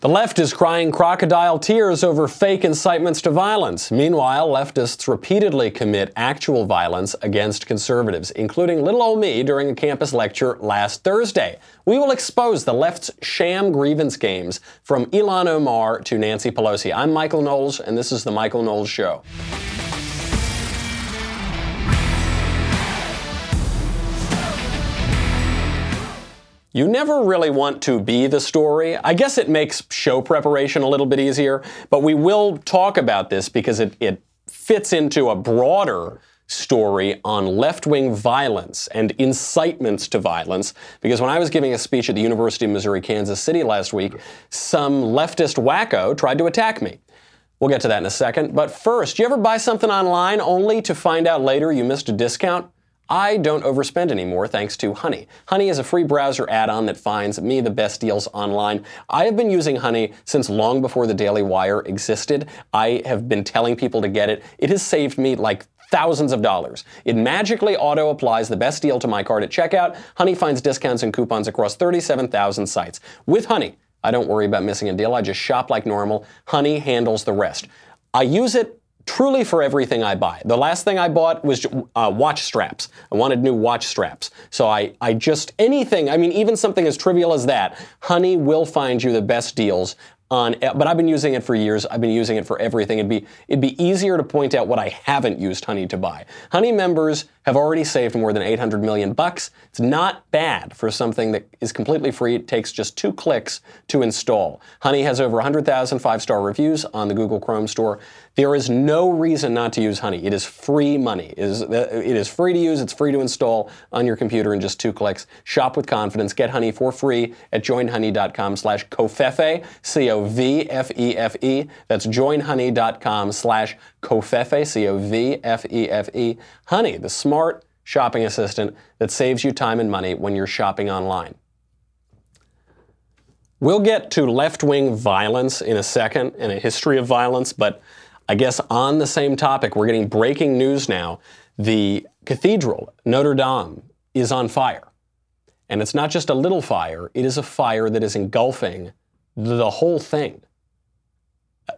The left is crying crocodile tears over fake incitements to violence. Meanwhile, leftists repeatedly commit actual violence against conservatives, including little old me during a campus lecture last Thursday. We will expose the left's sham grievance games from Ilhan Omar to Nancy Pelosi. I'm Michael Knowles, and this is The Michael Knowles Show. You never really want to be the story. I guess it makes show preparation a little bit easier, but we will talk about this because it, it fits into a broader story on left wing violence and incitements to violence. Because when I was giving a speech at the University of Missouri Kansas City last week, some leftist wacko tried to attack me. We'll get to that in a second. But first, do you ever buy something online only to find out later you missed a discount? I don't overspend anymore thanks to Honey. Honey is a free browser add-on that finds me the best deals online. I have been using Honey since long before the Daily Wire existed. I have been telling people to get it. It has saved me like thousands of dollars. It magically auto applies the best deal to my card at checkout. Honey finds discounts and coupons across 37,000 sites. With Honey, I don't worry about missing a deal. I just shop like normal. Honey handles the rest. I use it truly for everything I buy. The last thing I bought was uh, watch straps. I wanted new watch straps. So I, I just, anything, I mean, even something as trivial as that, Honey will find you the best deals on, but I've been using it for years. I've been using it for everything. It'd be, it'd be easier to point out what I haven't used Honey to buy. Honey members have already saved more than 800 million bucks. It's not bad for something that is completely free. It takes just two clicks to install. Honey has over 100,000 five-star reviews on the Google Chrome store. There is no reason not to use Honey. It is free money. It is, it is free to use. It's free to install on your computer in just two clicks. Shop with confidence. Get Honey for free at joinhoney.com slash covfefe, C-O-V-F-E-F-E. That's joinhoney.com slash covfefe, C-O-V-F-E-F-E. Honey, the smart shopping assistant that saves you time and money when you're shopping online. We'll get to left wing violence in a second and a history of violence, but I guess on the same topic, we're getting breaking news now. The cathedral, Notre Dame, is on fire. And it's not just a little fire, it is a fire that is engulfing the whole thing.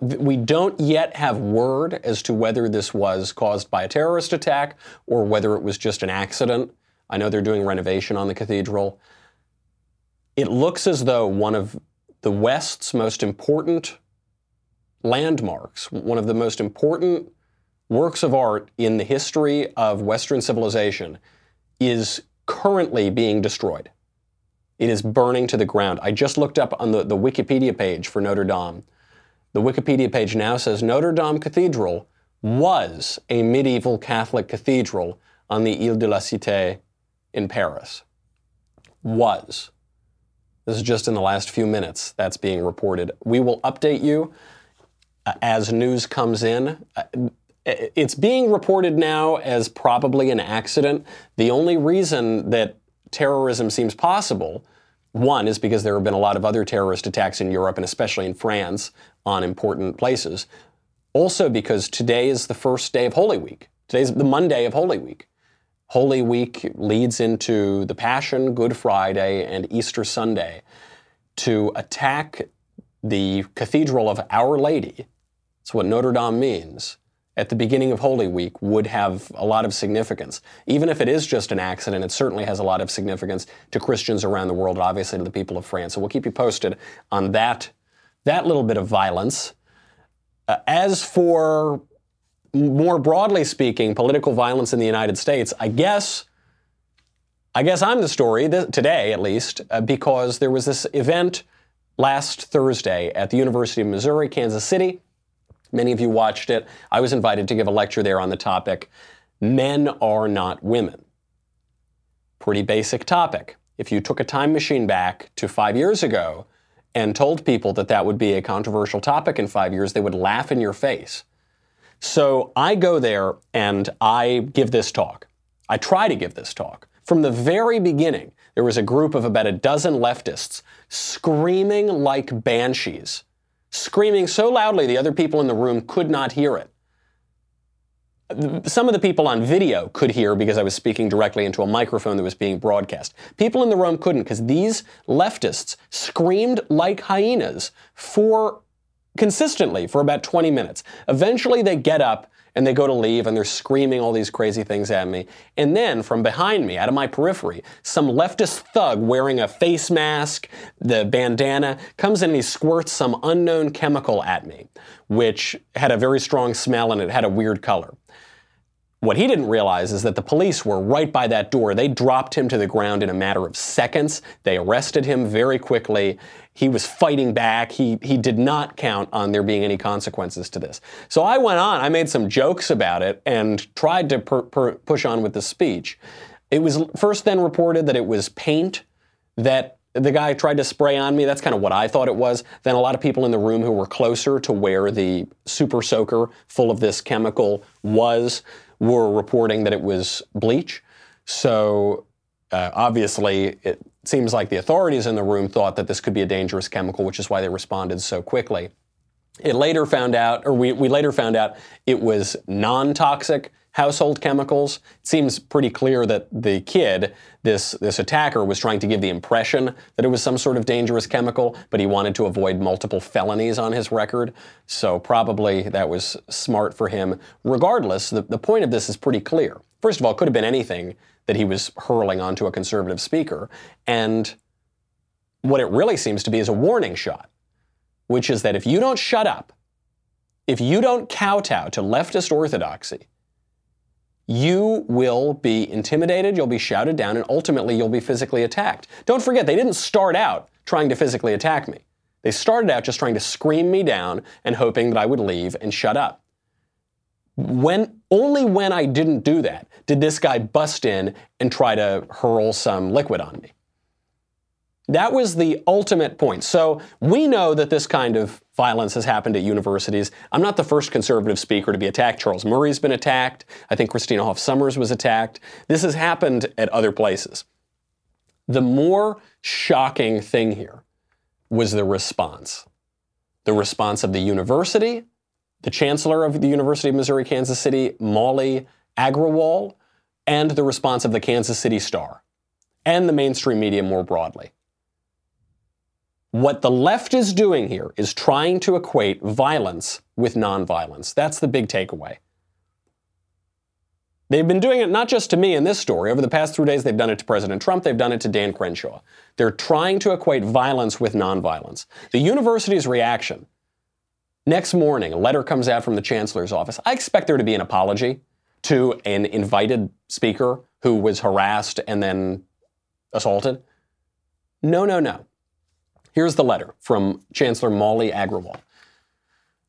We don't yet have word as to whether this was caused by a terrorist attack or whether it was just an accident. I know they're doing renovation on the cathedral. It looks as though one of the West's most important landmarks, one of the most important works of art in the history of Western civilization, is currently being destroyed. It is burning to the ground. I just looked up on the, the Wikipedia page for Notre Dame. The Wikipedia page now says Notre Dame Cathedral was a medieval Catholic cathedral on the Ile de la Cité in Paris. Was. This is just in the last few minutes that's being reported. We will update you uh, as news comes in. Uh, it's being reported now as probably an accident. The only reason that terrorism seems possible, one, is because there have been a lot of other terrorist attacks in Europe and especially in France on important places. Also, because today is the first day of Holy Week. Today's the Monday of Holy Week. Holy Week leads into the Passion, Good Friday, and Easter Sunday to attack the Cathedral of Our Lady. That's what Notre Dame means. At the beginning of Holy Week would have a lot of significance. Even if it is just an accident, it certainly has a lot of significance to Christians around the world, obviously to the people of France. So we'll keep you posted on that, that little bit of violence. Uh, as for more broadly speaking, political violence in the United States, I guess, I guess I'm the story th- today, at least, uh, because there was this event last Thursday at the University of Missouri, Kansas City. Many of you watched it. I was invited to give a lecture there on the topic Men Are Not Women. Pretty basic topic. If you took a time machine back to five years ago and told people that that would be a controversial topic in five years, they would laugh in your face. So I go there and I give this talk. I try to give this talk. From the very beginning, there was a group of about a dozen leftists screaming like banshees, screaming so loudly the other people in the room could not hear it. Some of the people on video could hear because I was speaking directly into a microphone that was being broadcast. People in the room couldn't because these leftists screamed like hyenas for consistently for about 20 minutes. Eventually they get up and they go to leave and they're screaming all these crazy things at me. And then from behind me, out of my periphery, some leftist thug wearing a face mask, the bandana, comes in and he squirts some unknown chemical at me, which had a very strong smell and it had a weird color. What he didn't realize is that the police were right by that door. They dropped him to the ground in a matter of seconds. They arrested him very quickly. He was fighting back. He, he did not count on there being any consequences to this. So I went on. I made some jokes about it and tried to per, per, push on with the speech. It was first then reported that it was paint that the guy tried to spray on me. That's kind of what I thought it was. Then a lot of people in the room who were closer to where the super soaker full of this chemical was were reporting that it was bleach. So uh, obviously, it seems like the authorities in the room thought that this could be a dangerous chemical, which is why they responded so quickly. It later found out, or we, we later found out, it was non toxic household chemicals. It seems pretty clear that the kid, this, this attacker, was trying to give the impression that it was some sort of dangerous chemical, but he wanted to avoid multiple felonies on his record. So probably that was smart for him. Regardless, the, the point of this is pretty clear. First of all, it could have been anything that he was hurling onto a conservative speaker. And what it really seems to be is a warning shot, which is that if you don't shut up, if you don't kowtow to leftist orthodoxy, you will be intimidated, you'll be shouted down, and ultimately you'll be physically attacked. Don't forget, they didn't start out trying to physically attack me. They started out just trying to scream me down and hoping that I would leave and shut up. When only when I didn't do that did this guy bust in and try to hurl some liquid on me. That was the ultimate point. So we know that this kind of violence has happened at universities. I'm not the first conservative speaker to be attacked. Charles Murray's been attacked. I think Christina Hoff Sommers was attacked. This has happened at other places. The more shocking thing here was the response. The response of the university, the chancellor of the University of Missouri Kansas City, Mauli Agrawal, and the response of the Kansas City Star and the mainstream media more broadly. What the left is doing here is trying to equate violence with nonviolence. That's the big takeaway. They've been doing it not just to me in this story. Over the past three days, they've done it to President Trump, they've done it to Dan Crenshaw. They're trying to equate violence with nonviolence. The university's reaction next morning, a letter comes out from the chancellor's office. I expect there to be an apology to an invited speaker who was harassed and then assaulted. No, no, no. Here's the letter from Chancellor Mauli Agrawal.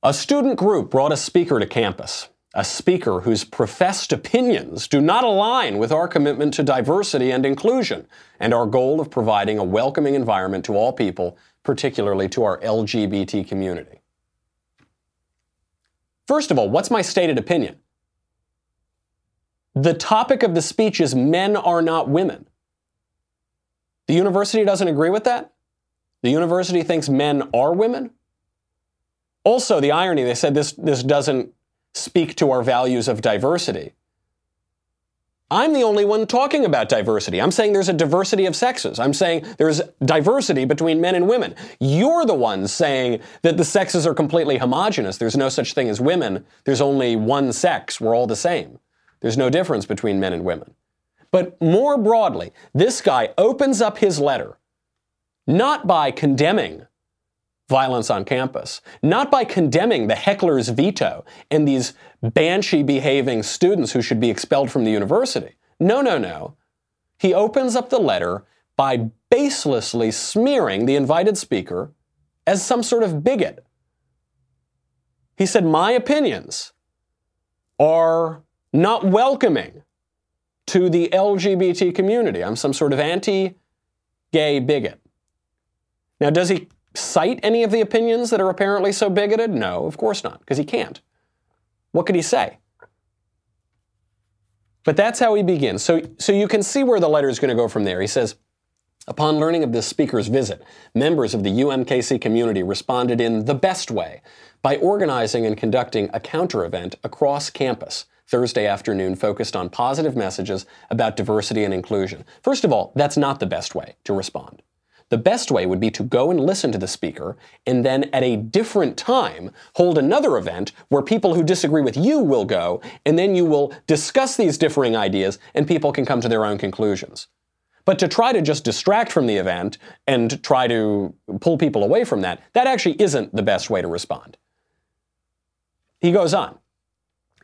A student group brought a speaker to campus, a speaker whose professed opinions do not align with our commitment to diversity and inclusion and our goal of providing a welcoming environment to all people, particularly to our LGBT community. First of all, what's my stated opinion? The topic of the speech is men are not women. The university doesn't agree with that? The university thinks men are women. Also, the irony, they said this, this doesn't speak to our values of diversity. I'm the only one talking about diversity. I'm saying there's a diversity of sexes. I'm saying there's diversity between men and women. You're the ones saying that the sexes are completely homogenous. There's no such thing as women. There's only one sex. We're all the same. There's no difference between men and women. But more broadly, this guy opens up his letter not by condemning violence on campus, not by condemning the heckler's veto and these banshee behaving students who should be expelled from the university. No, no, no. He opens up the letter by baselessly smearing the invited speaker as some sort of bigot. He said, My opinions are not welcoming to the LGBT community. I'm some sort of anti gay bigot. Now, does he cite any of the opinions that are apparently so bigoted? No, of course not, because he can't. What could he say? But that's how he begins. So, so you can see where the letter is going to go from there. He says, Upon learning of this speaker's visit, members of the UMKC community responded in the best way by organizing and conducting a counter event across campus Thursday afternoon focused on positive messages about diversity and inclusion. First of all, that's not the best way to respond. The best way would be to go and listen to the speaker and then at a different time hold another event where people who disagree with you will go and then you will discuss these differing ideas and people can come to their own conclusions. But to try to just distract from the event and try to pull people away from that, that actually isn't the best way to respond. He goes on.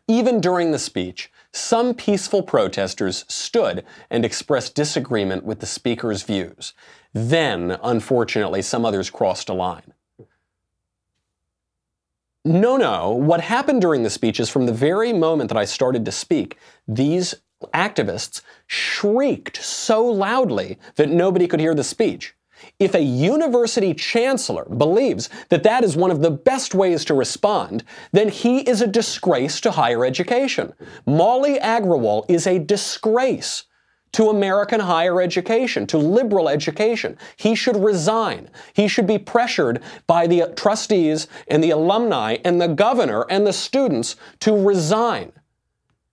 Even during the speech, some peaceful protesters stood and expressed disagreement with the speaker's views. Then, unfortunately, some others crossed a line. No, no. What happened during the speech is from the very moment that I started to speak, these activists shrieked so loudly that nobody could hear the speech. If a university chancellor believes that that is one of the best ways to respond, then he is a disgrace to higher education. Mauli Agrawal is a disgrace to American higher education, to liberal education. He should resign. He should be pressured by the trustees and the alumni and the governor and the students to resign.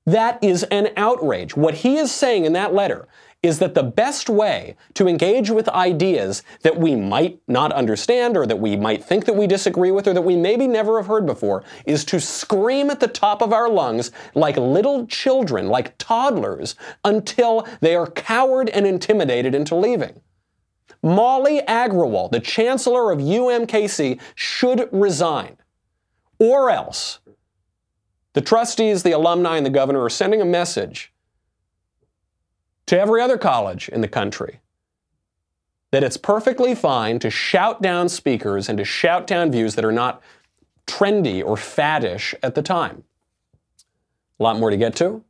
That is an outrage. What he is saying in that letter is that the best way to engage with ideas that we might not understand or that we might think that we disagree with or that we maybe never have heard before is to scream at the top of our lungs like little children, like toddlers, until they are cowed and intimidated into leaving. Mauli Agrawal, the chancellor of UMKC, should resign. Or else, the trustees, the alumni, and the governor are sending a message to every other college in the country that it's perfectly fine to shout down speakers and to shout down views that are not trendy or faddish at the time. A lot more to get to.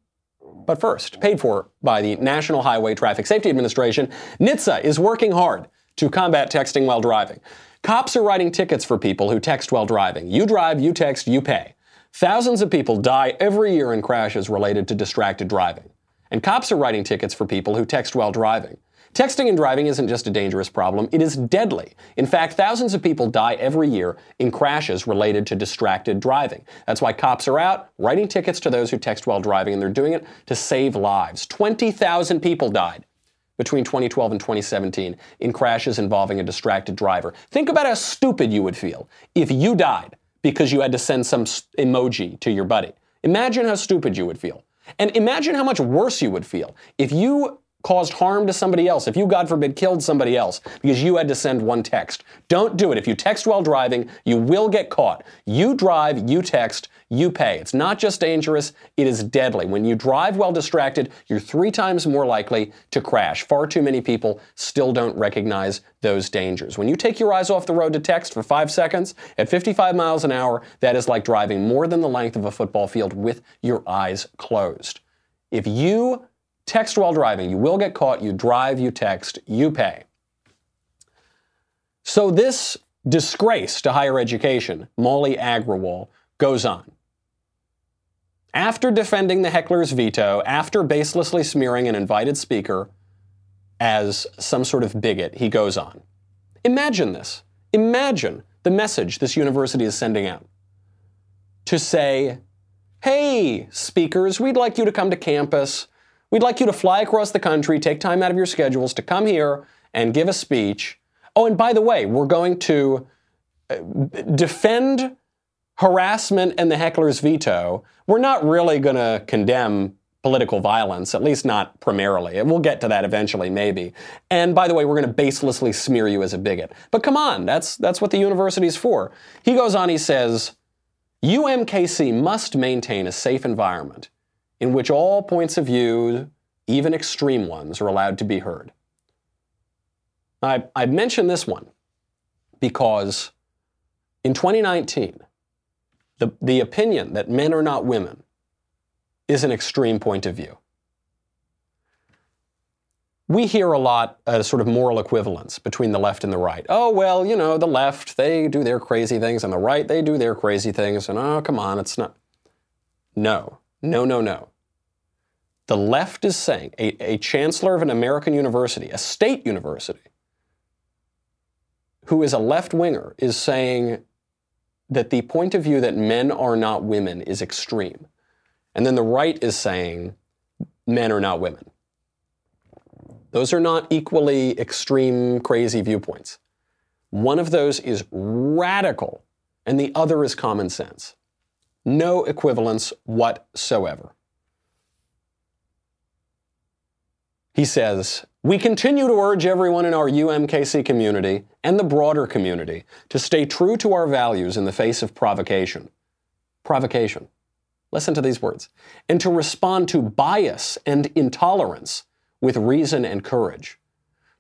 But first, paid for by the National Highway Traffic Safety Administration, NHTSA is working hard to combat texting while driving. Cops are writing tickets for people who text while driving. You drive, you text, you pay. Thousands of people die every year in crashes related to distracted driving. And cops are writing tickets for people who text while driving. Texting and driving isn't just a dangerous problem, it is deadly. In fact, thousands of people die every year in crashes related to distracted driving. That's why cops are out writing tickets to those who text while driving, and they're doing it to save lives. 20,000 people died between 2012 and 2017 in crashes involving a distracted driver. Think about how stupid you would feel if you died because you had to send some emoji to your buddy. Imagine how stupid you would feel. And imagine how much worse you would feel if you caused harm to somebody else, if you, God forbid, killed somebody else because you had to send one text. Don't do it. If you text while driving, you will get caught. You drive, you text, you pay. It's not just dangerous, it is deadly. When you drive while distracted, you're three times more likely to crash. Far too many people still don't recognize those dangers. When you take your eyes off the road to text for five seconds at 55 miles an hour, that is like driving more than the length of a football field with your eyes closed. If you Text while driving. You will get caught. You drive, you text, you pay. So this disgrace to higher education, Mauli Agrawal, goes on. After defending the heckler's veto, after baselessly smearing an invited speaker as some sort of bigot, he goes on. Imagine this. Imagine the message this university is sending out to say, hey, speakers, we'd like you to come to campus. We'd like you to fly across the country, take time out of your schedules to come here and give a speech. Oh, and by the way, we're going to uh, defend harassment and the heckler's veto. We're not really going to condemn political violence, at least not primarily. And we'll get to that eventually, maybe. And by the way, we're going to baselessly smear you as a bigot. But come on, that's, that's what the university's for. He goes on, he says, UMKC must maintain a safe environment in which all points of view, even extreme ones, are allowed to be heard. I, I mention this one because in 2019, the, the opinion that men are not women is an extreme point of view. We hear a lot a sort of moral equivalence between the left and the right. Oh, well, you know, the left, they do their crazy things, and the right, they do their crazy things, and oh, come on, it's not. No. No, no, no. The left is saying, a, a chancellor of an American university, a state university, who is a left winger, is saying that the point of view that men are not women is extreme. And then the right is saying men are not women. Those are not equally extreme, crazy viewpoints. One of those is radical, and the other is common sense. No equivalence whatsoever. He says, We continue to urge everyone in our UMKC community and the broader community to stay true to our values in the face of provocation. Provocation. Listen to these words. And to respond to bias and intolerance with reason and courage.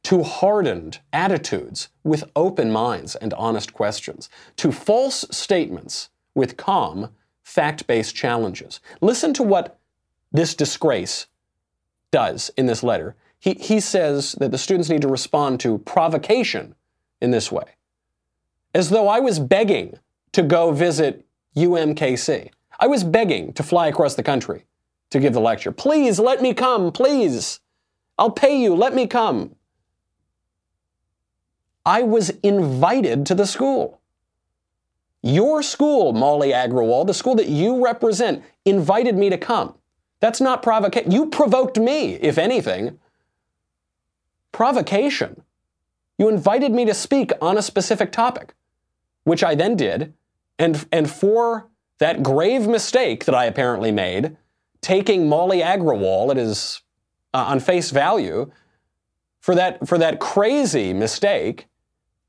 To hardened attitudes with open minds and honest questions. To false statements with calm, fact based challenges. Listen to what this disgrace does in this letter. He, he says that the students need to respond to provocation in this way, as though I was begging to go visit UMKC. I was begging to fly across the country to give the lecture. Please let me come, please. I'll pay you, let me come. I was invited to the school. Your school, Mauli Agrawal, the school that you represent, invited me to come. That's not provocation. You provoked me, if anything. Provocation. You invited me to speak on a specific topic, which I then did, and, and for that grave mistake that I apparently made, taking Mauli Agrawal at his uh, on face value, for that for that crazy mistake,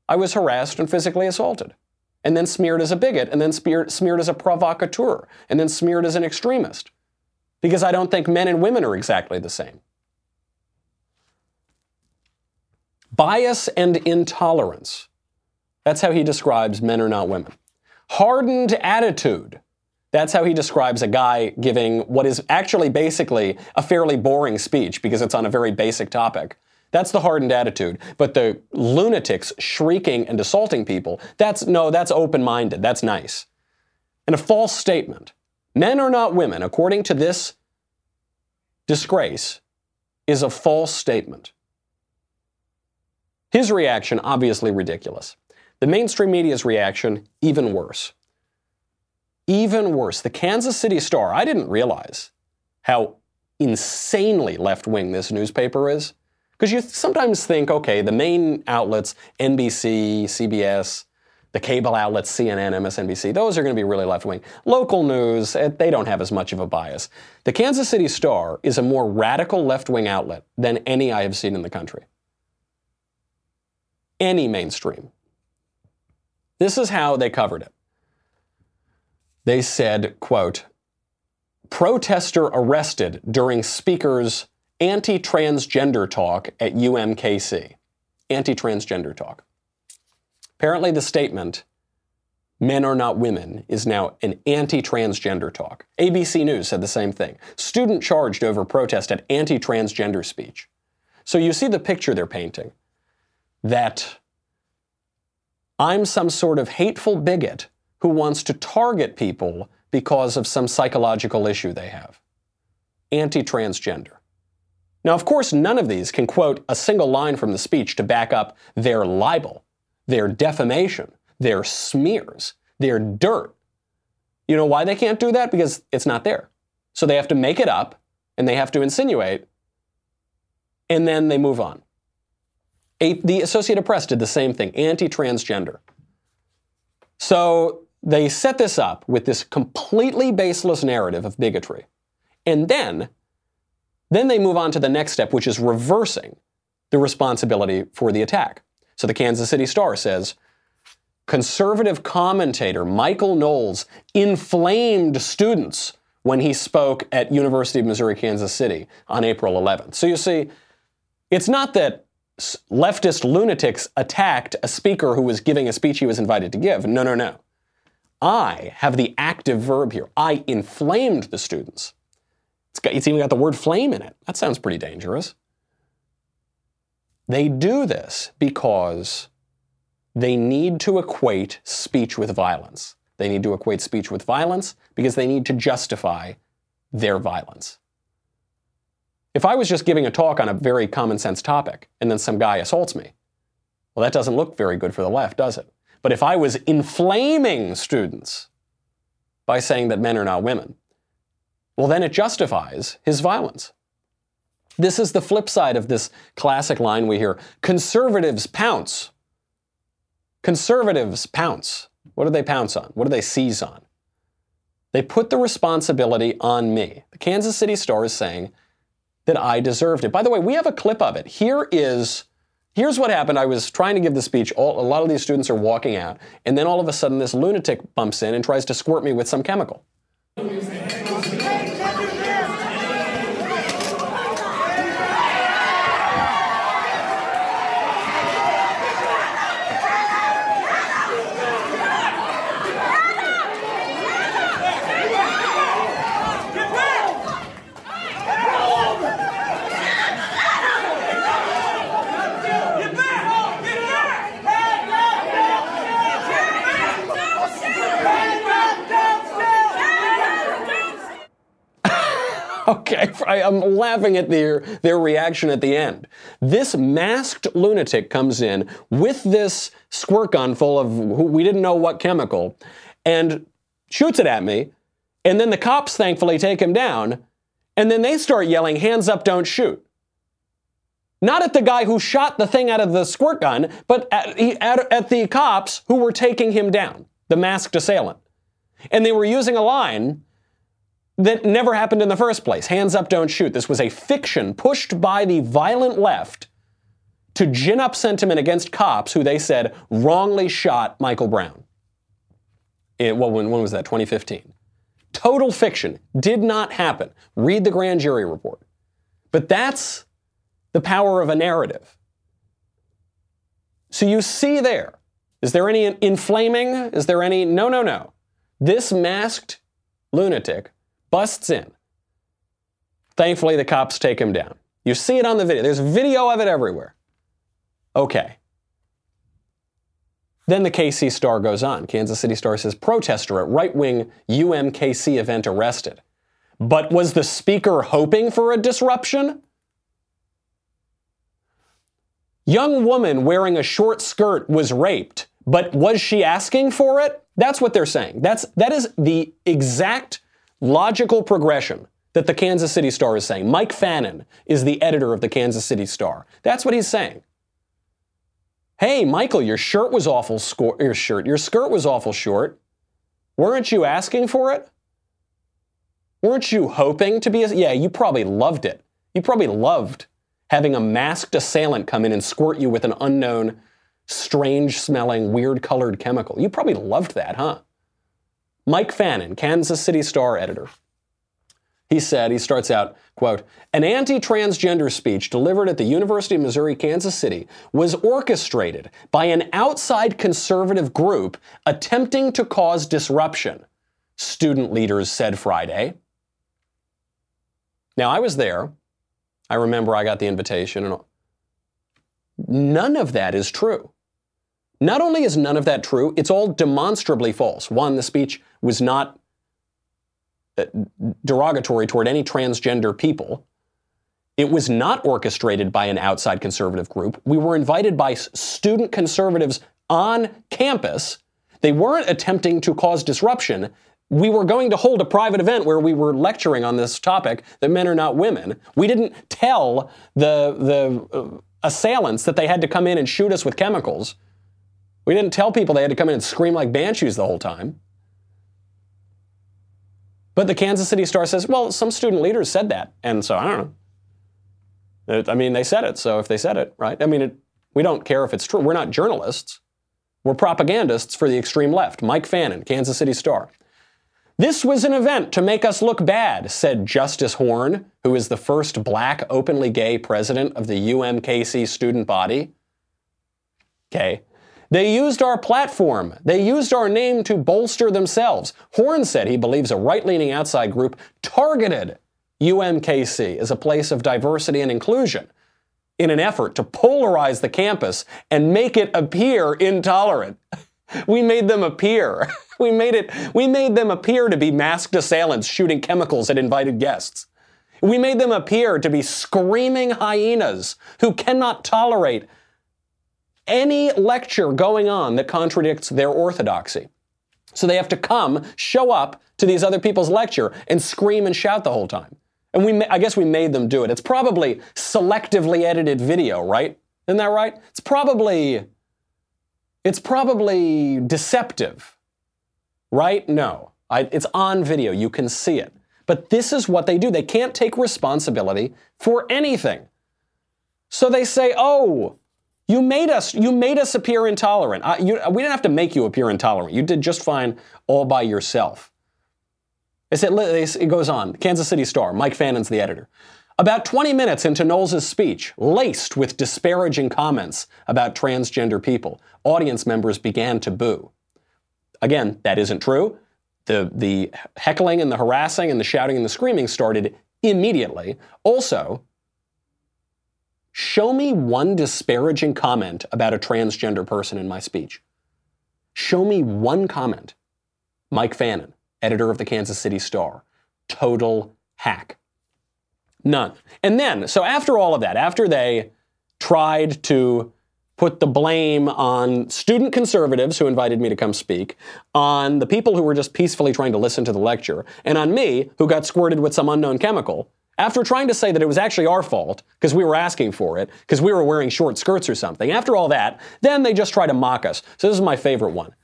I was harassed and physically assaulted, and then smeared as a bigot, and then smeared, smeared as a provocateur, and then smeared as an extremist, because I don't think men and women are exactly the same. Bias and intolerance. That's how he describes men are not women hardened attitude. That's how he describes a guy giving what is actually basically a fairly boring speech because it's on a very basic topic. That's the hardened attitude. But the lunatics shrieking and assaulting people, that's no, that's open minded. That's nice. And a false statement. Men are not women, according to this disgrace, is a false statement. His reaction, obviously ridiculous. The mainstream media's reaction, even worse. Even worse. The Kansas City Star, I didn't realize how insanely left wing this newspaper is. Because you sometimes think, okay, the main outlets, NBC, CBS, the cable outlets, CNN, MSNBC, those are going to be really left wing. Local news, eh, they don't have as much of a bias. The Kansas City Star is a more radical left wing outlet than any I have seen in the country. Any mainstream. This is how they covered it. They said, quote, protester arrested during speaker's anti-transgender talk at UMKC. Anti-transgender talk. Apparently the statement, men are not women, is now an anti-transgender talk. ABC News said the same thing. Student charged over protest at anti-transgender speech. So you see the picture they're painting that I'm some sort of hateful bigot who wants to target people because of some psychological issue they have. Anti transgender. Now, of course, none of these can quote a single line from the speech to back up their libel, their defamation, their smears, their dirt. You know why they can't do that? Because it's not there. So they have to make it up and they have to insinuate, and then they move on. The Associated Press did the same thing, anti transgender. So they set this up with this completely baseless narrative of bigotry. And then, then they move on to the next step, which is reversing the responsibility for the attack. So the Kansas City Star says, conservative commentator Michael Knowles inflamed students when he spoke at University of Missouri Kansas City on April 11th. So you see, it's not that leftist lunatics attacked a speaker who was giving a speech he was invited to give. No, no, no. I have the active verb here. I inflamed the students. It's, got, it's even got the word flame in it. That sounds pretty dangerous. They do this because they need to equate speech with violence. They need to equate speech with violence because they need to justify their violence. If I was just giving a talk on a very common sense topic and then some guy assaults me, well, that doesn't look very good for the left, does it? But if I was inflaming students by saying that men are not women, well, then it justifies his violence. This is the flip side of this classic line we hear conservatives pounce. Conservatives pounce. What do they pounce on? What do they seize on? They put the responsibility on me. The Kansas City Star is saying that I deserved it. By the way, we have a clip of it. Here is here's what happened. I was trying to give the speech. All, a lot of these students are walking out, and then all of a sudden this lunatic bumps in and tries to squirt me with some chemical. Okay, I, am laughing at their, their reaction at the end. This masked lunatic comes in with this squirt gun full of we didn't know what chemical and shoots it at me. And then the cops thankfully take him down. And then they start yelling, hands up, don't shoot. Not at the guy who shot the thing out of the squirt gun, but at, at, at the cops who were taking him down, the masked assailant. And they were using a line that never happened in the first place. Hands up, don't shoot. This was a fiction pushed by the violent left to gin up sentiment against cops who they said wrongly shot Michael Brown. It, well, when, when was that? 2015. Total fiction. Did not happen. Read the grand jury report. But that's the power of a narrative. So you see there. Is there any inflaming? Is there any? No, no, no. This masked lunatic busts in. Thankfully, the cops take him down. You see it on the video. There's video of it everywhere. Okay. Then the KC Star goes on. Kansas City Star says protester at right wing UMKC event arrested. But was the speaker hoping for a disruption? Young woman wearing a short skirt was raped, but was she asking for it? That's what they're saying. That's that is the exact logical progression that the Kansas City Star is saying. Mike Fannin is the editor of the Kansas City Star. That's what he's saying. Hey, Michael, your shirt was awful score, your shirt, your skirt was awful short. Weren't you asking for it? Weren't you hoping to be a, yeah, you probably loved it. You probably loved having a masked assailant come in and squirt you with an unknown, strange smelling, weird colored chemical. You probably loved that, huh? Mike Fannin, Kansas City Star editor. He said, he starts out, quote, an anti-transgender speech delivered at the University of Missouri, Kansas City was orchestrated by an outside conservative group attempting to cause disruption, student leaders said Friday. Now, I was there. I remember I got the invitation and. None of that is true. Not only is none of that true, it's all demonstrably false. One, the speech was not uh, derogatory toward any transgender people. It was not orchestrated by an outside conservative group. We were invited by student conservatives on campus. They weren't attempting to cause disruption. We were going to hold a private event where we were lecturing on this topic that men are not women. We didn't tell the, the uh, assailants that they had to come in and shoot us with chemicals. We didn't tell people they had to come in and scream like banshees the whole time. But the Kansas City Star says, well, some student leaders said that. And so I don't know. I mean, they said it. So if they said it, right? I mean, it, we don't care if it's true. We're not journalists. We're propagandists for the extreme left. Mike Fannin, Kansas City Star. This was an event to make us look bad, said Justice Horn, who is the first black openly gay president of the UMKC student body. Okay. They used our platform. They used our name to bolster themselves. Horn said he believes a right leaning outside group targeted UMKC as a place of diversity and inclusion in an effort to polarize the campus and make it appear intolerant. We made them appear. We made it we made them appear to be masked assailants shooting chemicals at invited guests. We made them appear to be screaming hyenas who cannot tolerate any lecture going on that contradicts their orthodoxy. So they have to come, show up to these other people's lecture, and scream and shout the whole time. And we, I guess we made them do it. It's probably selectively edited video, right? Isn't that right? It's probably, it's probably deceptive, right? No, I, it's on video. You can see it. But this is what they do. They can't take responsibility for anything. So they say, "Oh, you made us. You made us appear intolerant. I, you, we didn't have to make you appear intolerant. You did just fine all by yourself." It, it goes on. Kansas City Star. Mike Fannin's the editor. About 20 minutes into Knowles' speech, laced with disparaging comments about transgender people, audience members began to boo. Again, that isn't true. The, the heckling and the harassing and the shouting and the screaming started immediately. Also, show me one disparaging comment about a transgender person in my speech. Show me one comment. Mike Fannin, editor of the Kansas City Star. Total hack. None. And then, so after all of that, after they tried to put the blame on student conservatives who invited me to come speak, on the people who were just peacefully trying to listen to the lecture, and on me, who got squirted with some unknown chemical, after trying to say that it was actually our fault because we were asking for it, because we were wearing short skirts or something, after all that, then they just try to mock us. So this is my favorite one.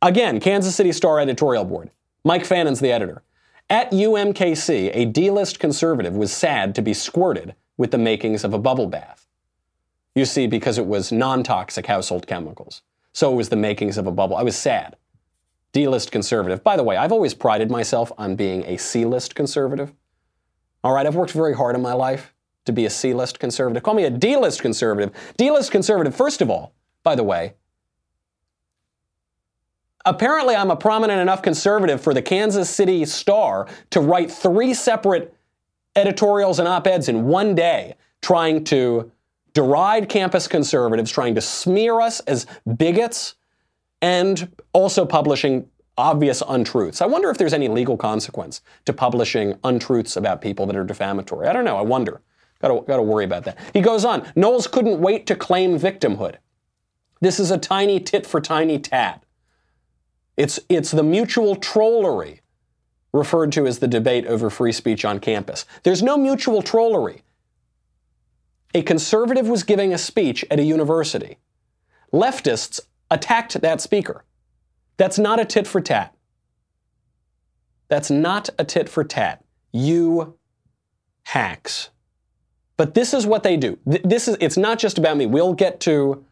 Again, Kansas City Star editorial board. Mike Fannin's the editor. At UMKC, a D list conservative was sad to be squirted with the makings of a bubble bath. You see, because it was non toxic household chemicals. So it was the makings of a bubble. I was sad. D list conservative. By the way, I've always prided myself on being a C list conservative. All right, I've worked very hard in my life to be a C list conservative. Call me a D list conservative. D list conservative, first of all, by the way, Apparently, I'm a prominent enough conservative for the Kansas City Star to write three separate editorials and op eds in one day trying to deride campus conservatives, trying to smear us as bigots, and also publishing obvious untruths. I wonder if there's any legal consequence to publishing untruths about people that are defamatory. I don't know. I wonder. Gotta, gotta worry about that. He goes on Knowles couldn't wait to claim victimhood. This is a tiny tit for tiny tat. It's, it's the mutual trollery referred to as the debate over free speech on campus. There's no mutual trollery. A conservative was giving a speech at a university. Leftists attacked that speaker. That's not a tit for tat. That's not a tit for tat. You hacks. But this is what they do. This is it's not just about me. We'll get to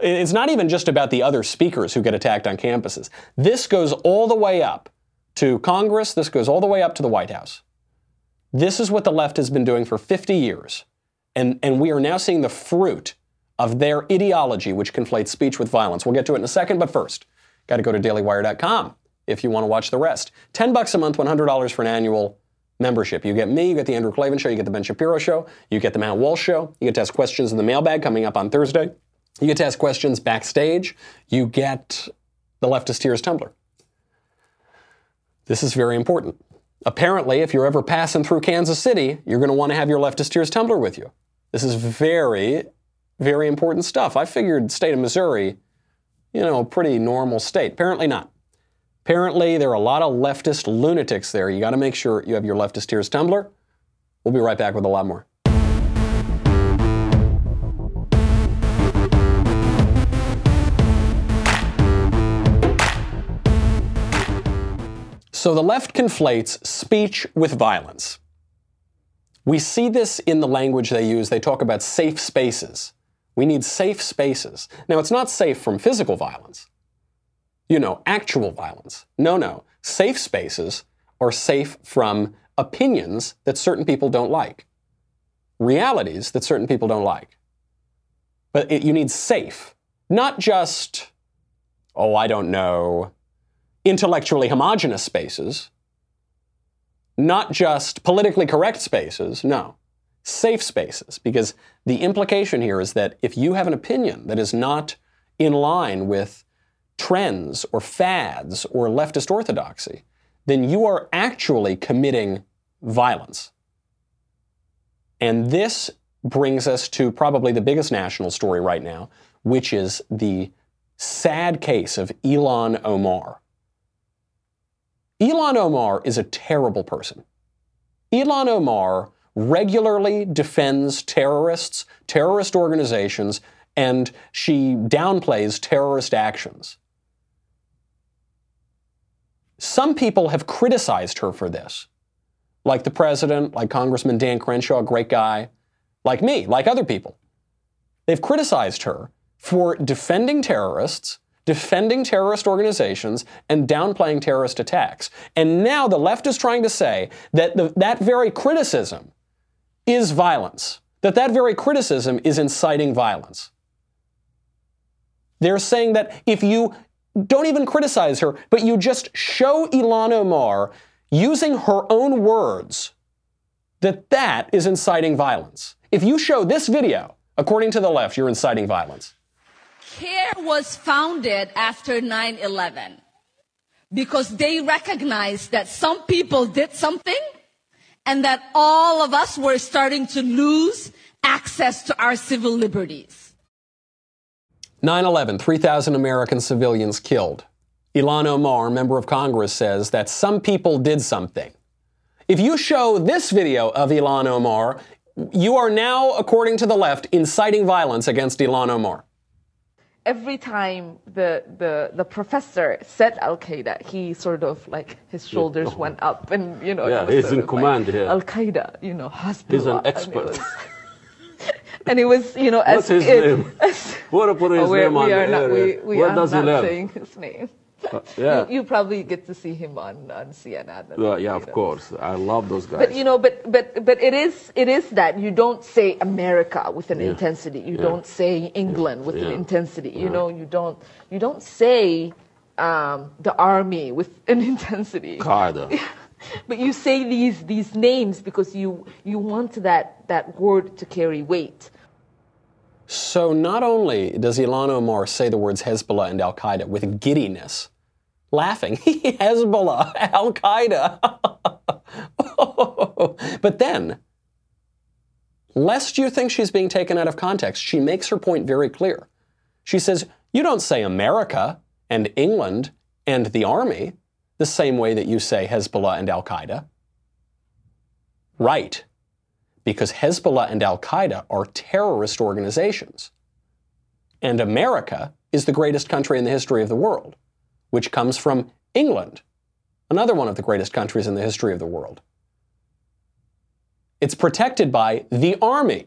it's not even just about the other speakers who get attacked on campuses. This goes all the way up to Congress, this goes all the way up to the White House. This is what the left has been doing for 50 years. And, and we are now seeing the fruit of their ideology, which conflates speech with violence. We'll get to it in a second, but first, got to go to dailywire.com if you want to watch the rest. 10 bucks a month, $100 for an annual membership. You get me, you get the Andrew Klavan Show, you get the Ben Shapiro Show, you get the Matt Walsh Show, you get to ask questions in the mailbag coming up on Thursday. You get to ask questions backstage. You get the Leftist Tears tumbler. This is very important. Apparently, if you're ever passing through Kansas City, you're going to want to have your Leftist Tears tumbler with you. This is very, very important stuff. I figured state of Missouri, you know, a pretty normal state. Apparently not. Apparently, there are a lot of leftist lunatics there. You got to make sure you have your Leftist Tears tumbler. We'll be right back with a lot more. So the left conflates speech with violence. We see this in the language they use. They talk about safe spaces. We need safe spaces. Now, it's not safe from physical violence, you know, actual violence. No, no. Safe spaces are safe from opinions that certain people don't like, realities that certain people don't like. But it, you need safe, not just, oh, I don't know, intellectually homogenous spaces, not just politically correct spaces, no, safe spaces. Because the implication here is that if you have an opinion that is not in line with trends or fads or leftist orthodoxy, then you are actually committing violence. And this brings us to probably the biggest national story right now, which is the sad case of Ilhan Omar. Ilhan Omar is a terrible person. Ilhan Omar regularly defends terrorists, terrorist organizations, and she downplays terrorist actions. Some people have criticized her for this, like the president, like Congressman Dan Crenshaw, a great guy, like me, like other people. They've criticized her for defending terrorists, defending terrorist organizations, and downplaying terrorist attacks. And now the left is trying to say that the, that very criticism is violence, that that very criticism is inciting violence. They're saying that if you don't even criticize her, but you just show Ilhan Omar using her own words, that that is inciting violence. If you show this video, according to the left, you're inciting violence. CAIR was founded after 9 11 because they recognized that some people did something and that all of us were starting to lose access to our civil liberties. 9 11, 3,000 American civilians killed. Ilhan Omar, member of Congress, says that some people did something. If you show this video of Ilhan Omar, you are now, according to the left, inciting violence against Ilhan Omar every time the, the, the professor said Al Qaeda, he sort of like his shoulders yeah. went up, and you know, yeah, he's in command like, here. Al Qaeda, you know, Hezbollah. He's an expert. And it was, you know, as What's his it, name? what to put his oh, name on we are the not, area. We, we Where are does not he live? saying his name. Uh, yeah. You, you, probably get to see him on, on CNN. Well, yeah, of know. course. I love those guys. But you know, but but but it is it is that you don't say America with an yeah. intensity. You yeah. don't say England with an intensity. You know, you don't you don't say um, the army with an intensity. Qaeda. but you say these these names because you you want that that word to carry weight. So not only does Ilhan Omar say the words Hezbollah and Al Qaeda with giddiness, laughing, Hezbollah, Al Qaeda. but then, lest you think she's being taken out of context, she makes her point very clear. She says, You don't say America and England and the army the same way that you say Hezbollah and Al Qaeda. Right because Hezbollah and Al Qaeda are terrorist organizations. And America is the greatest country in the history of the world, which comes from England, another one of the greatest countries in the history of the world. It's protected by the army,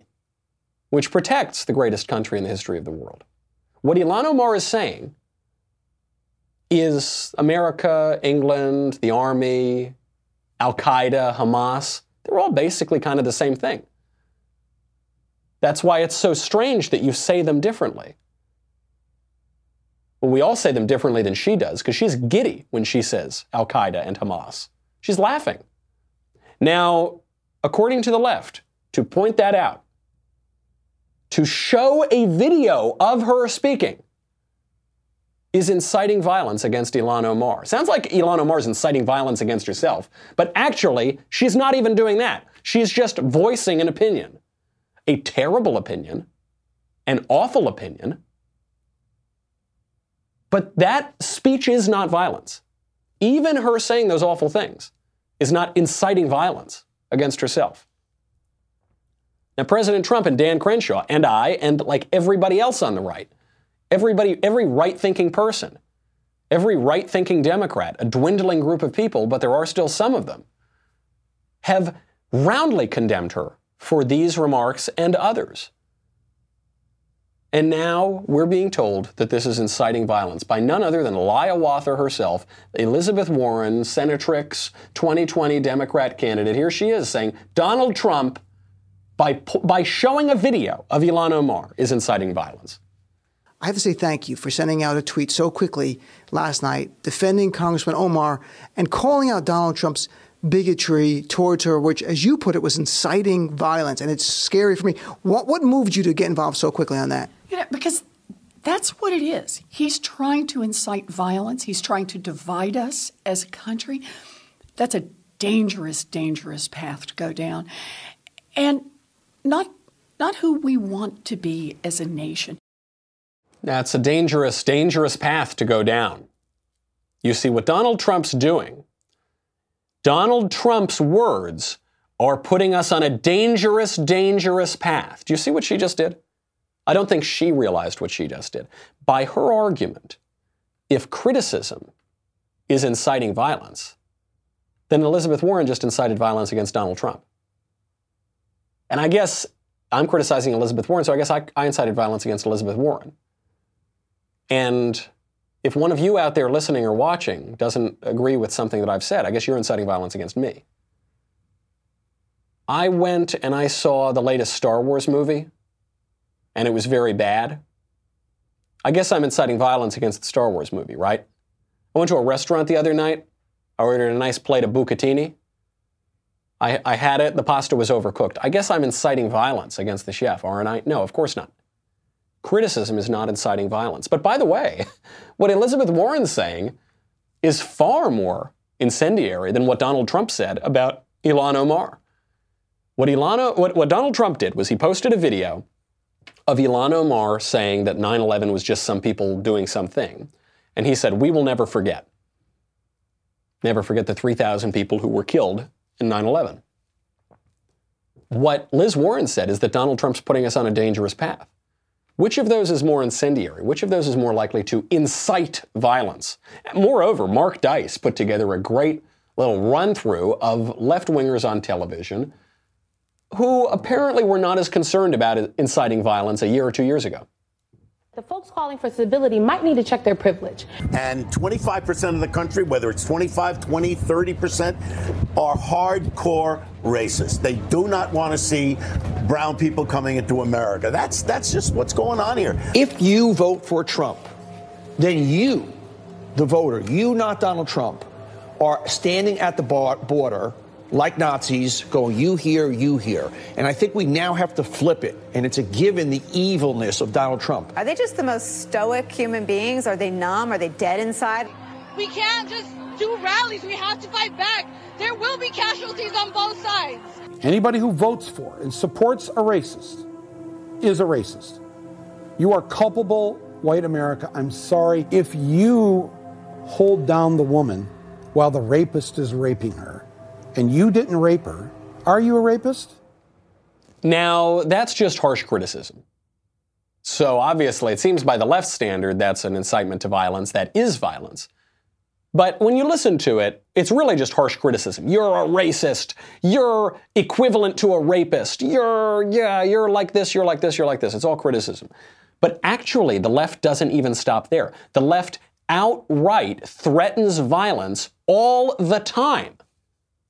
which protects the greatest country in the history of the world. What Ilhan Omar is saying is America, England, the army, Al Qaeda, Hamas, they're all basically kind of the same thing. That's why it's so strange that you say them differently. Well, we all say them differently than she does because she's giddy when she says Al Qaeda and Hamas. She's laughing. Now, according to the left, to point that out, to show a video of her speaking, is inciting violence against Ilhan Omar. Sounds like Omar is inciting violence against herself, but actually, she's not even doing that. She's just voicing an opinion. A terrible opinion, an awful opinion. But that speech is not violence. Even her saying those awful things is not inciting violence against herself. Now, President Trump and Dan Crenshaw and I, and like everybody else on the right, Everybody, every right thinking person, every right thinking Democrat, a dwindling group of people, but there are still some of them, have roundly condemned her for these remarks and others. And now we're being told that this is inciting violence by none other than Lia Wather herself, Elizabeth Warren, Senatrix, 2020 Democrat candidate. Here she is saying Donald Trump, by, by showing a video of Ilhan Omar, is inciting violence. I have to say thank you for sending out a tweet so quickly last night defending Congressman Omar and calling out Donald Trump's bigotry towards her, which, as you put it, was inciting violence. And it's scary for me. What, what moved you to get involved so quickly on that? You know, because that's what it is. He's trying to incite violence, he's trying to divide us as a country. That's a dangerous, dangerous path to go down. And not, not who we want to be as a nation. That's a dangerous, dangerous path to go down. You see, what Donald Trump's doing, Donald Trump's words are putting us on a dangerous, dangerous path. Do you see what she just did? I don't think she realized what she just did. By her argument, if criticism is inciting violence, then Elizabeth Warren just incited violence against Donald Trump. And I guess I'm criticizing Elizabeth Warren, so I guess I, I incited violence against Elizabeth Warren. And if one of you out there listening or watching doesn't agree with something that I've said, I guess you're inciting violence against me. I went and I saw the latest Star Wars movie, and it was very bad. I guess I'm inciting violence against the Star Wars movie, right? I went to a restaurant the other night. I ordered a nice plate of bucatini. I, I had it, the pasta was overcooked. I guess I'm inciting violence against the chef, aren't I? No, of course not. Criticism is not inciting violence. But by the way, what Elizabeth Warren's saying is far more incendiary than what Donald Trump said about Ilhan Omar. What, Ilhan, what, what Donald Trump did was he posted a video of Ilhan Omar saying that 9 11 was just some people doing something. And he said, We will never forget. Never forget the 3,000 people who were killed in 9 11. What Liz Warren said is that Donald Trump's putting us on a dangerous path. Which of those is more incendiary? Which of those is more likely to incite violence? Moreover, Mark Dice put together a great little run through of left wingers on television who apparently were not as concerned about inciting violence a year or two years ago. The folks calling for civility might need to check their privilege. And 25% of the country, whether it's 25, 20, 30%, are hardcore racist. They do not want to see brown people coming into America. That's that's just what's going on here. If you vote for Trump, then you, the voter, you not Donald Trump, are standing at the border like Nazis, going, you here, you here. And I think we now have to flip it. And it's a given the evilness of Donald Trump. Are they just the most stoic human beings? Are they numb? Are they dead inside? We can't just do rallies. We have to fight back. There will be casualties on both sides. Anybody who votes for and supports a racist is a racist. You are culpable, white America. I'm sorry. If you hold down the woman while the rapist is raping her, and you didn't rape her, are you a rapist? Now, that's just harsh criticism. So obviously, it seems by the left standard that's an incitement to violence. That is violence. But when you listen to it, it's really just harsh criticism. You're a racist. You're equivalent to a rapist. You're, yeah, you're like this, you're like this, you're like this. It's all criticism. But actually, the left doesn't even stop there. The left outright threatens violence all the time.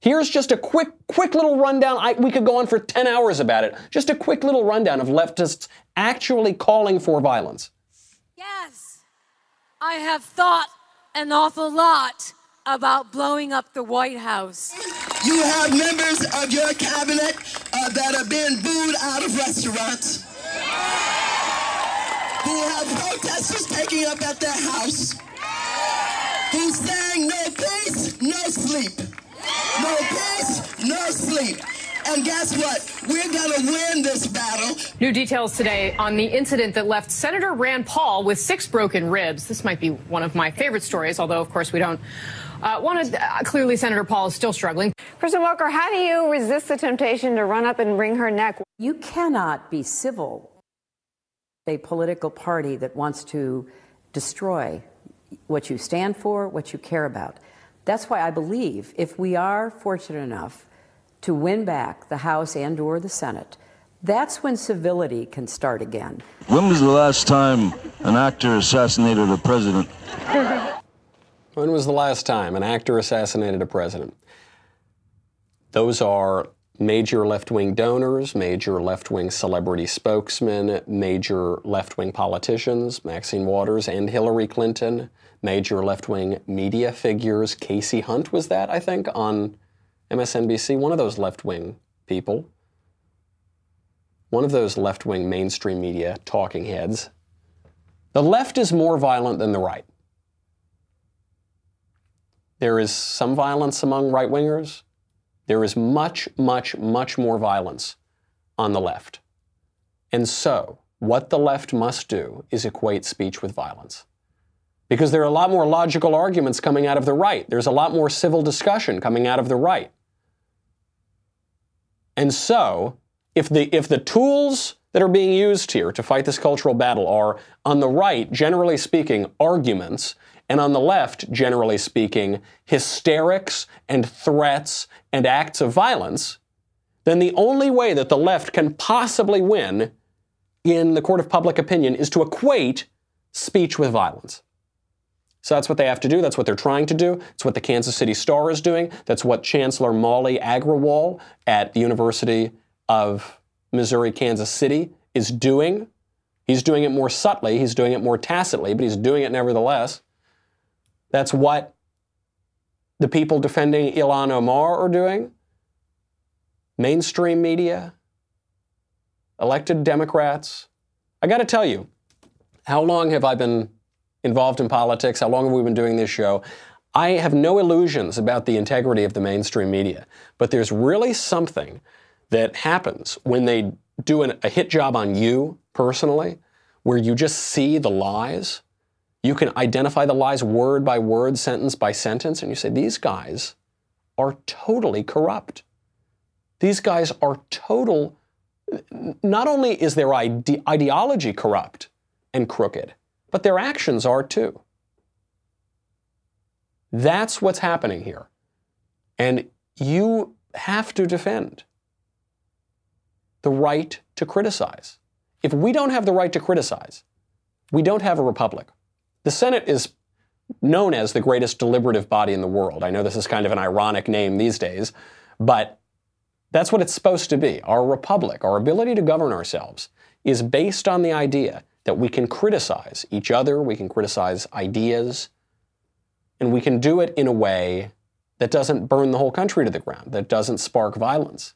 Here's just a quick, quick little rundown. I, we could go on for 10 hours about it. Just a quick little rundown of leftists actually calling for violence. Yes, I have thought an awful lot about blowing up the White House. You have members of your cabinet uh, that have been booed out of restaurants, who have protesters taking up at their house, who's saying no peace, no sleep. No peace, no sleep. And guess what? We're going to win this battle. New details today on the incident that left Senator Rand Paul with six broken ribs. This might be one of my favorite stories, although, of course, we don't uh, want to. Uh, clearly, Senator Paul is still struggling. Kristen Walker, how do you resist the temptation to run up and wring her neck? You cannot be civil a political party that wants to destroy what you stand for, what you care about. That's why I believe if we are fortunate enough to win back the House and or the Senate, that's when civility can start again. When was the last time an actor assassinated a president? when was the last time an actor assassinated a president? Those are major left wing donors, major left wing celebrity spokesmen, major left wing politicians, Maxine Waters and Hillary Clinton, major left wing media figures. Kasie Hunt was that, I think, on MSNBC, one of those left wing people, one of those left wing mainstream media talking heads. The left is more violent than the right. There is some violence among right wingers. There is much, much, much more violence on the left. And so, what the left must do is equate speech with violence. Because there are a lot more logical arguments coming out of the right. There's a lot more civil discussion coming out of the right. And so, if the, if the tools that are being used here to fight this cultural battle are, on the right, generally speaking, arguments, and on the left, generally speaking, hysterics and threats and acts of violence, then the only way that the left can possibly win in the court of public opinion is to equate speech with violence. So that's what they have to do. That's what they're trying to do. It's what the Kansas City Star is doing. That's what Chancellor Mauli Agrawal at the University of Missouri Kansas City is doing. He's doing it more subtly, he's doing it more tacitly, but he's doing it nevertheless. That's what the people defending Ilhan Omar are doing. Mainstream media, elected Democrats. I got to tell you, how long have I been involved in politics? How long have we been doing this show? I have no illusions about the integrity of the mainstream media, but there's really something that happens when they do an, a hit job on you personally, where you just see the lies. You can identify the lies word by word, sentence by sentence, and you say, these guys are totally corrupt. These guys are total. Not only is their ide- ideology corrupt and crooked, but their actions are too. That's what's happening here. And you have to defend the right to criticize. If we don't have the right to criticize, we don't have a republic. The Senate is known as the greatest deliberative body in the world. I know this is kind of an ironic name these days, but that's what it's supposed to be. Our republic, our ability to govern ourselves, is based on the idea that we can criticize each other, we can criticize ideas, and we can do it in a way that doesn't burn the whole country to the ground, that doesn't spark violence.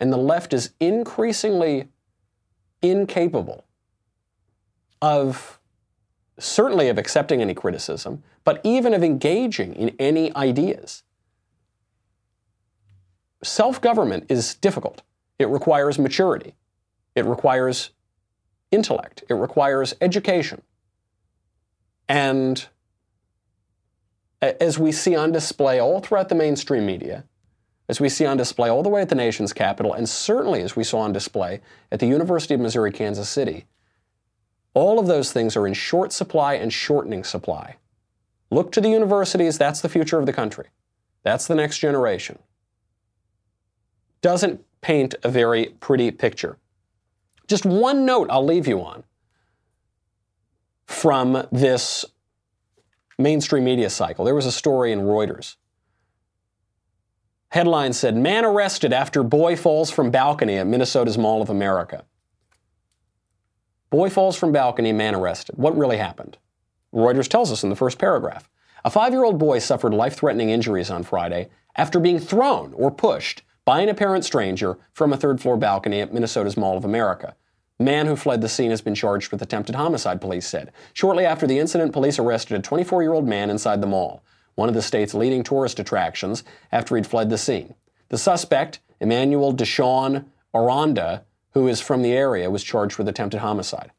And the left is increasingly incapable of certainly of accepting any criticism, but even of engaging in any ideas. Self government is difficult. It requires maturity. It requires intellect. It requires education. And as we see on display all throughout the mainstream media, as we see on display all the way at the nation's capital, and certainly as we saw on display at the University of Missouri Kansas City, all of those things are in short supply and shortening supply. Look to the universities, that's the future of the country. That's the next generation. Doesn't paint a very pretty picture. Just one note I'll leave you on from this mainstream media cycle. There was a story in Reuters. Headline said Man arrested after boy falls from balcony at Minnesota's Mall of America. Boy falls from balcony, man arrested. What really happened? Reuters tells us in the first paragraph. A five year old boy suffered life threatening injuries on Friday after being thrown or pushed by an apparent stranger from a third floor balcony at Minnesota's Mall of America. Man who fled the scene has been charged with attempted homicide, police said. Shortly after the incident, police arrested a 24 year old man inside the mall, one of the state's leading tourist attractions, after he'd fled the scene. The suspect, Emmanuel Deshawn Aranda, who is from the area, was charged with attempted homicide.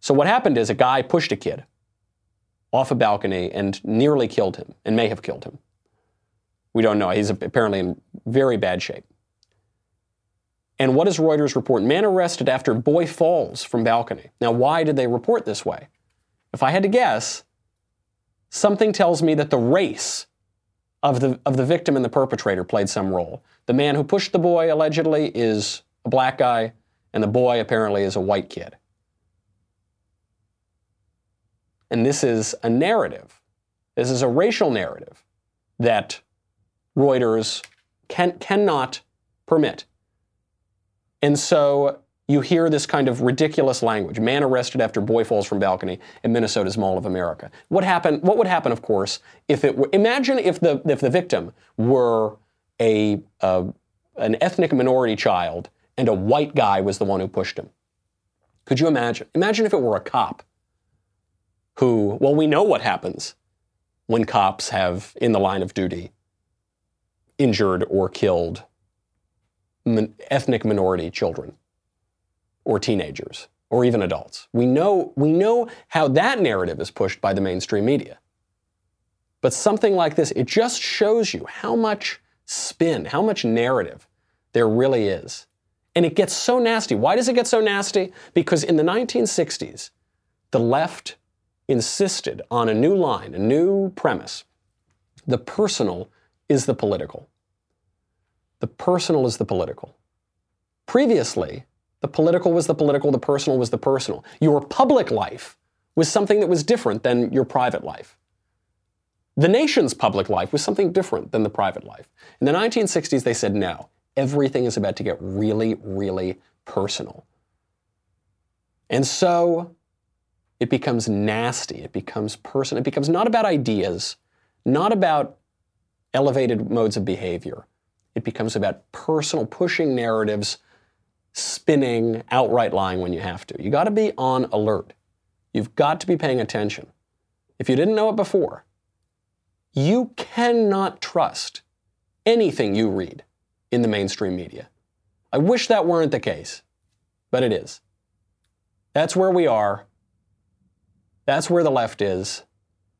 So, what happened is a guy pushed a kid off a balcony and nearly killed him, and may have killed him. We don't know. He's apparently in very bad shape. And what does Reuters report? Man arrested after boy falls from balcony. Now, why did they report this way? If I had to guess, something tells me that the race of the, of the victim and the perpetrator played some role. The man who pushed the boy allegedly is a black guy, and the boy apparently is a white kid. And this is a narrative. This is a racial narrative that Reuters can, cannot permit. And so you hear this kind of ridiculous language. Man arrested after boy falls from balcony in Minnesota's Mall of America. What happened? What would happen, of course, if it were? Imagine if the if the victim were a uh, an ethnic minority child and a white guy was the one who pushed him. Could you imagine? Imagine if it were a cop who, well, we know what happens when cops have in the line of duty injured or killed ethnic minority children or teenagers or even adults. We know, we know how that narrative is pushed by the mainstream media. But something like this, it just shows you how much spin, how much narrative there really is. And it gets so nasty. Why does it get so nasty? Because in the 1960s, the left insisted on a new line, a new premise. The personal is the political. The personal is the political. Previously, the political was the political, the personal was the personal. Your public life was something that was different than your private life. The nation's public life was something different than the private life. In the 1960s, they said no, everything is about to get really, really personal. And so it becomes nasty, it becomes personal, it becomes not about ideas, not about elevated modes of behavior. It becomes about personal pushing narratives, spinning, outright lying when you have to. You got to be on alert. You've got to be paying attention. If you didn't know it before, you cannot trust anything you read in the mainstream media. I wish that weren't the case, but it is. That's where we are. That's where the left is.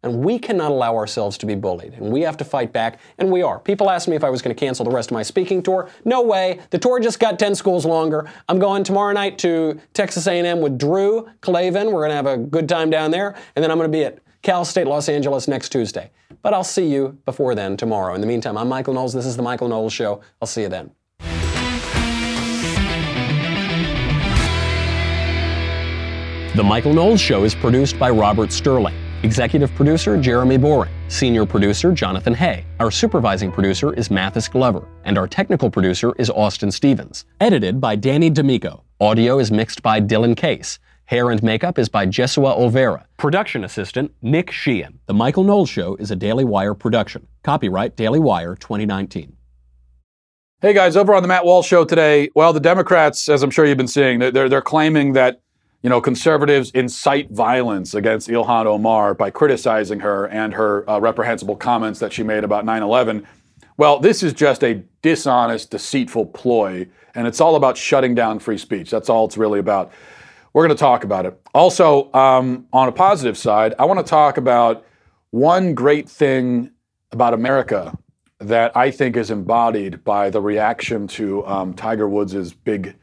And we cannot allow ourselves to be bullied. And we have to fight back, and we are. People asked me if I was going to cancel the rest of my speaking tour. No way. The tour just got 10 schools longer. I'm going tomorrow night to Texas A&M with Drew Klavan. We're going to have a good time down there. And then I'm going to be at Cal State Los Angeles next Tuesday. But I'll see you before then tomorrow. In the meantime, I'm Michael Knowles. This is The Michael Knowles Show. I'll see you then. The Michael Knowles Show is produced by Robert Sterling. Executive producer Jeremy Boring. Senior producer Jonathan Hay. Our supervising producer is Mathis Glover. And our technical producer is Austin Stevens. Edited by Danny D'Amico. Audio is mixed by Dylan Case. Hair and makeup is by Jesua Olvera. Production assistant Nick Sheehan. The Michael Knowles Show is a Daily Wire production. Copyright Daily Wire 2019. Hey guys, over on the Matt Walsh Show today, well, the Democrats, as I'm sure you've been seeing, they're, they're claiming that you know, conservatives incite violence against Ilhan Omar by criticizing her and her uh, reprehensible comments that she made about 9 11. Well, this is just a dishonest, deceitful ploy, and it's all about shutting down free speech. That's all it's really about. We're going to talk about it. Also, um, on a positive side, I want to talk about one great thing about America that I think is embodied by the reaction to um, Tiger Woods' big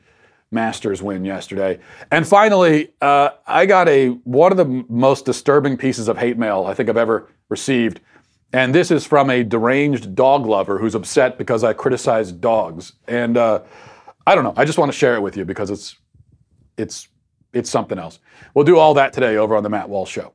Masters win yesterday. And finally, uh, I got a one of the most disturbing pieces of hate mail I think I've ever received. And this is from a deranged dog lover who's upset because I criticized dogs. And uh, I don't know. I just want to share it with you because it's it's it's something else. We'll do all that today over on the Matt Walsh Show.